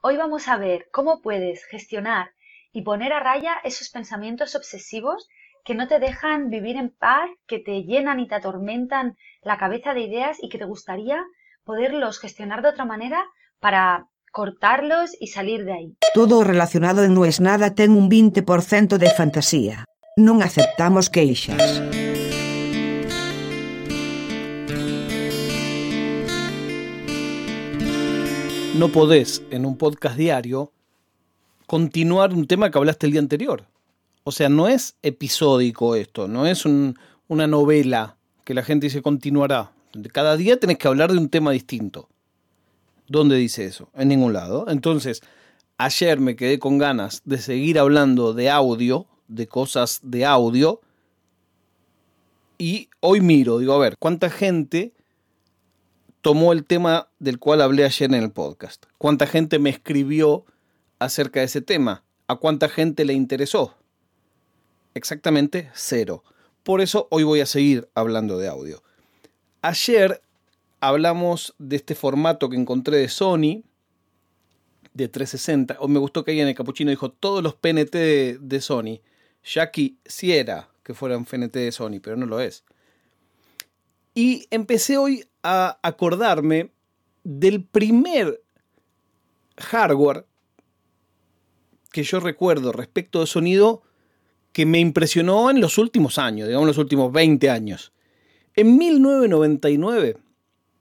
Hoy vamos a ver cómo puedes gestionar y poner a raya esos pensamientos obsesivos que no te dejan vivir en paz, que te llenan y te atormentan la cabeza de ideas y que te gustaría poderlos gestionar de otra manera para cortarlos y salir de aí. Todo relacionado en Non es nada ten un 20% de fantasía. Non aceptamos queixas. No podés en un podcast diario continuar un tema que hablaste el día anterior. O sea, no es episódico esto, no es un- una novela que la gente dice continuará. Cada día tenés que hablar de un tema distinto. ¿Dónde dice eso? En ningún lado. Entonces, ayer me quedé con ganas de seguir hablando de audio, de cosas de audio, y hoy miro, digo, a ver, ¿cuánta gente tomó el tema del cual hablé ayer en el podcast? ¿Cuánta gente me escribió acerca de ese tema? ¿A cuánta gente le interesó? Exactamente cero. Por eso hoy voy a seguir hablando de audio. Ayer hablamos de este formato que encontré de Sony, de 360. O me gustó que alguien en el capuchino dijo todos los PNT de, de Sony. Jackie sí era que fueran PNT de Sony, pero no lo es. Y empecé hoy a acordarme del primer hardware que yo recuerdo respecto de sonido que me impresionó en los últimos años, digamos los últimos 20 años. En 1999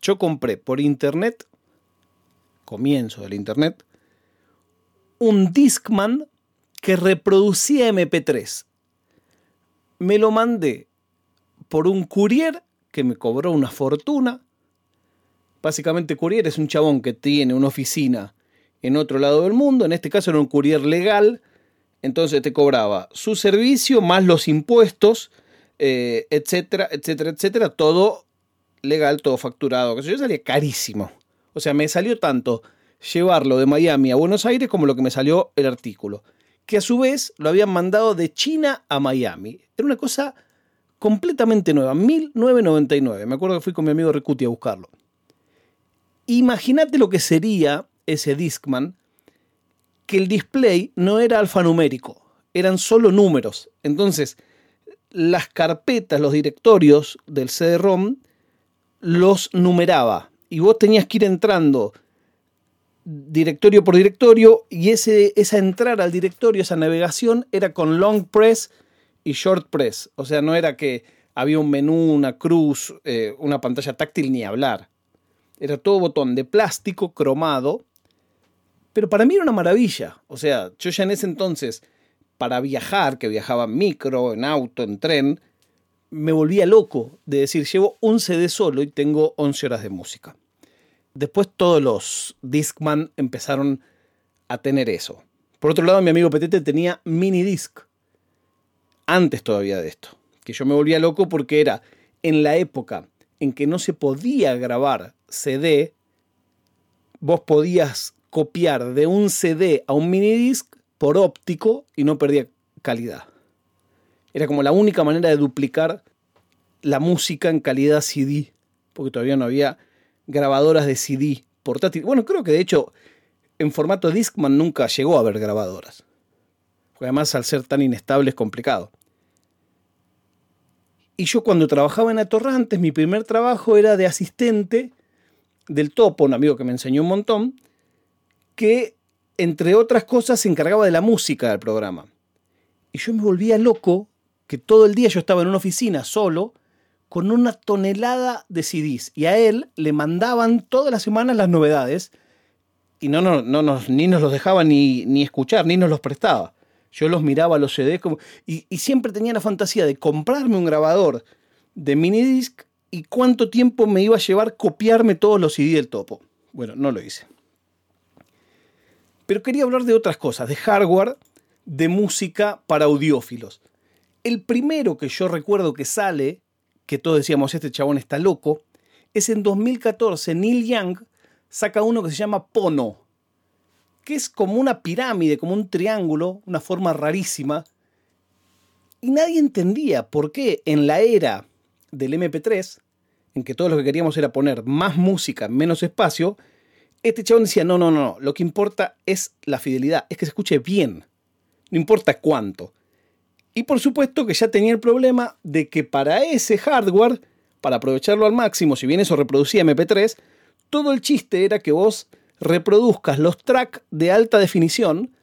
yo compré por internet, comienzo del internet, un Discman que reproducía MP3. Me lo mandé por un courier que me cobró una fortuna. Básicamente courier es un chabón que tiene una oficina en otro lado del mundo, en este caso era un courier legal, entonces te cobraba su servicio más los impuestos, eh, etcétera, etcétera, etcétera, todo legal, todo facturado, yo salía carísimo. O sea, me salió tanto llevarlo de Miami a Buenos Aires como lo que me salió el artículo, que a su vez lo habían mandado de China a Miami. Era una cosa completamente nueva, 1999. Me acuerdo que fui con mi amigo Ricuti a buscarlo. Imagínate lo que sería ese Discman, que el display no era alfanumérico, eran solo números. Entonces, las carpetas, los directorios del CD-ROM los numeraba y vos tenías que ir entrando directorio por directorio y ese, esa entrada al directorio, esa navegación era con long press y short press. O sea, no era que había un menú, una cruz, eh, una pantalla táctil ni hablar. Era todo botón de plástico cromado. Pero para mí era una maravilla. O sea, yo ya en ese entonces, para viajar, que viajaba en micro, en auto, en tren, me volvía loco de decir, llevo un CD solo y tengo 11 horas de música. Después todos los Discman empezaron a tener eso. Por otro lado, mi amigo Petete tenía mini disc. Antes todavía de esto. Que yo me volvía loco porque era en la época en que no se podía grabar CD, vos podías copiar de un CD a un mini disc por óptico y no perdía calidad. Era como la única manera de duplicar la música en calidad CD, porque todavía no había grabadoras de CD portátil. Bueno, creo que de hecho en formato Discman nunca llegó a haber grabadoras. Porque además al ser tan inestable es complicado. Y yo cuando trabajaba en Atorrantes, mi primer trabajo era de asistente del Topo, un amigo que me enseñó un montón, que entre otras cosas se encargaba de la música del programa. Y yo me volvía loco que todo el día yo estaba en una oficina solo con una tonelada de CDs y a él le mandaban todas las semanas las novedades y no, no, no nos, ni nos los dejaba ni, ni escuchar, ni nos los prestaba. Yo los miraba los CDs y, y siempre tenía la fantasía de comprarme un grabador de minidisc y cuánto tiempo me iba a llevar copiarme todos los CD del topo. Bueno, no lo hice. Pero quería hablar de otras cosas, de hardware, de música para audiófilos. El primero que yo recuerdo que sale, que todos decíamos, este chabón está loco, es en 2014, Neil Young saca uno que se llama Pono, que es como una pirámide, como un triángulo, una forma rarísima. Y nadie entendía por qué en la era del MP3, en que todo lo que queríamos era poner más música, menos espacio, Este chabón decía, no, no, no, lo que importa es la fidelidad, es que se escuche bien, no importa cuánto. Y por supuesto que ya tenía el problema de que para ese hardware, para aprovecharlo al máximo, si bien eso reproducía MP3, todo el chiste era que vos reproduzcas los tracks de alta definición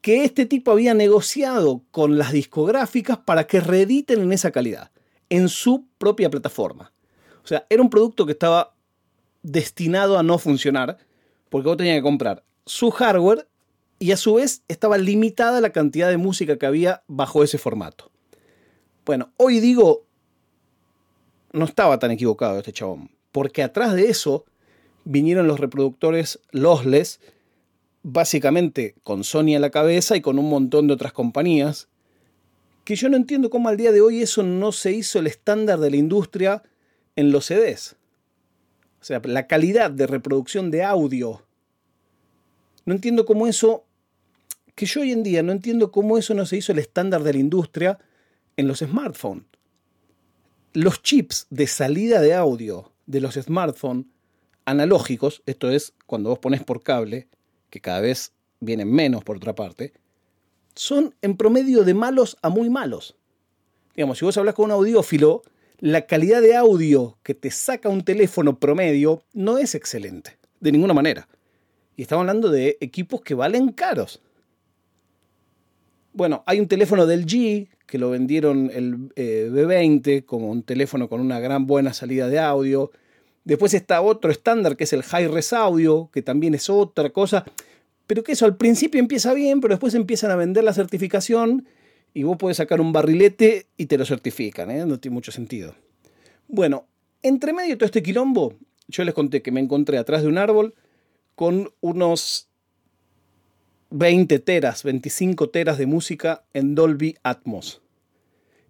que este tipo había negociado con las discográficas para que reediten en esa calidad, en su propia plataforma. O sea, era un producto que estaba destinado a no funcionar, porque vos tenías que comprar su hardware y a su vez estaba limitada la cantidad de música que había bajo ese formato. Bueno, hoy digo, no estaba tan equivocado este chabón, porque atrás de eso vinieron los reproductores lossless, básicamente con Sony a la cabeza y con un montón de otras compañías, que yo no entiendo cómo al día de hoy eso no se hizo el estándar de la industria en los CDs. O sea, la calidad de reproducción de audio. No entiendo cómo eso, que yo hoy en día no entiendo cómo eso no se hizo el estándar de la industria en los smartphones. Los chips de salida de audio de los smartphones analógicos, esto es cuando vos pones por cable, que cada vez vienen menos por otra parte, son en promedio de malos a muy malos. Digamos, si vos hablas con un audiófilo, la calidad de audio que te saca un teléfono promedio no es excelente, de ninguna manera. Y estamos hablando de equipos que valen caros. Bueno, hay un teléfono del G que lo vendieron el eh, B20 como un teléfono con una gran buena salida de audio. Después está otro estándar que es el High Res Audio, que también es otra cosa. Pero que eso al principio empieza bien, pero después empiezan a vender la certificación y vos podés sacar un barrilete y te lo certifican. ¿eh? No tiene mucho sentido. Bueno, entre medio de todo este quilombo, yo les conté que me encontré atrás de un árbol con unos 20 teras, 25 teras de música en Dolby Atmos.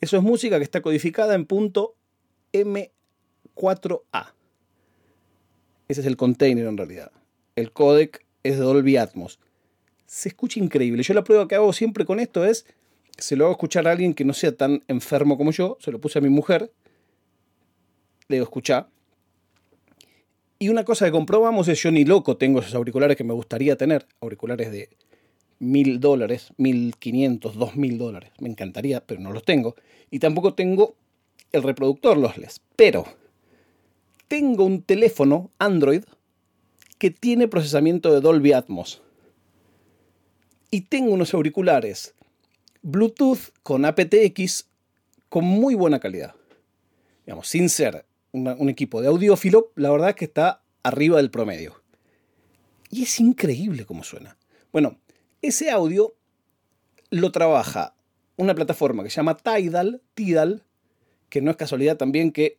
Eso es música que está codificada en punto M4A. Ese es el container en realidad. El codec es Dolby Atmos. Se escucha increíble. Yo la prueba que hago siempre con esto es, se lo hago escuchar a alguien que no sea tan enfermo como yo, se lo puse a mi mujer, le digo, escucha. Y una cosa que comprobamos es, yo ni loco tengo esos auriculares que me gustaría tener, auriculares de mil dólares, mil quinientos, dos mil dólares. Me encantaría, pero no los tengo. Y tampoco tengo el reproductor lossless. Pero tengo un teléfono Android que tiene procesamiento de Dolby Atmos. Y tengo unos auriculares Bluetooth con aptX con muy buena calidad. Digamos, sin ser un equipo de audiófilo, la verdad es que está arriba del promedio. Y es increíble cómo suena. Bueno, ese audio lo trabaja una plataforma que se llama Tidal, Tidal, que no es casualidad también que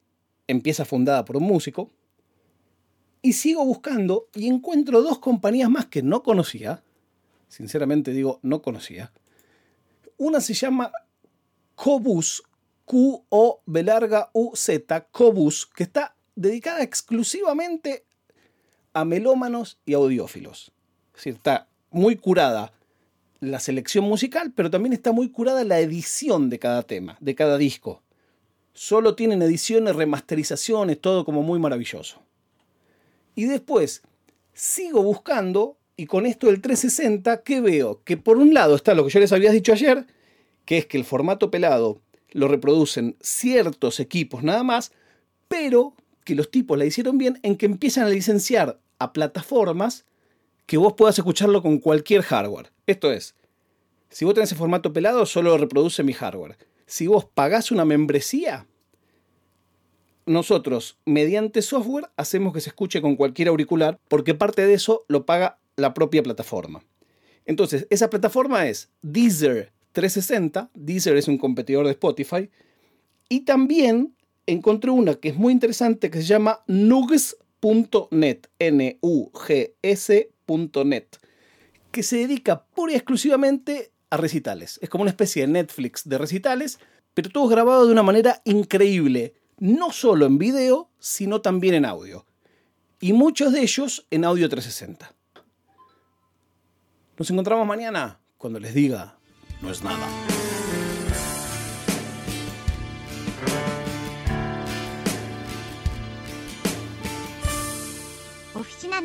empieza fundada por un músico, y sigo buscando y encuentro dos compañías más que no conocía, sinceramente digo no conocía. Una se llama Cobus, Q-O-B larga U-Z, Cobus, que está dedicada exclusivamente a melómanos y audiófilos. Es está muy curada la selección musical, pero también está muy curada la edición de cada tema, de cada disco. Solo tienen ediciones, remasterizaciones, todo como muy maravilloso. Y después sigo buscando y con esto del 360, ¿qué veo? Que por un lado está lo que yo les había dicho ayer, que es que el formato pelado lo reproducen ciertos equipos nada más, pero que los tipos la hicieron bien en que empiezan a licenciar a plataformas que vos puedas escucharlo con cualquier hardware. Esto es, si vos tenés ese formato pelado, solo reproduce mi hardware si vos pagás una membresía, nosotros, mediante software, hacemos que se escuche con cualquier auricular, porque parte de eso lo paga la propia plataforma. Entonces, esa plataforma es Deezer 360, Deezer es un competidor de Spotify, y también encontré una que es muy interesante que se llama nugs.net, N-U-G-S.net, que se dedica pura y exclusivamente a recitales. Es como una especie de Netflix de recitales, pero todo grabado de una manera increíble, no solo en video, sino también en audio. Y muchos de ellos en audio 360. Nos encontramos mañana cuando les diga, no es nada. Oficina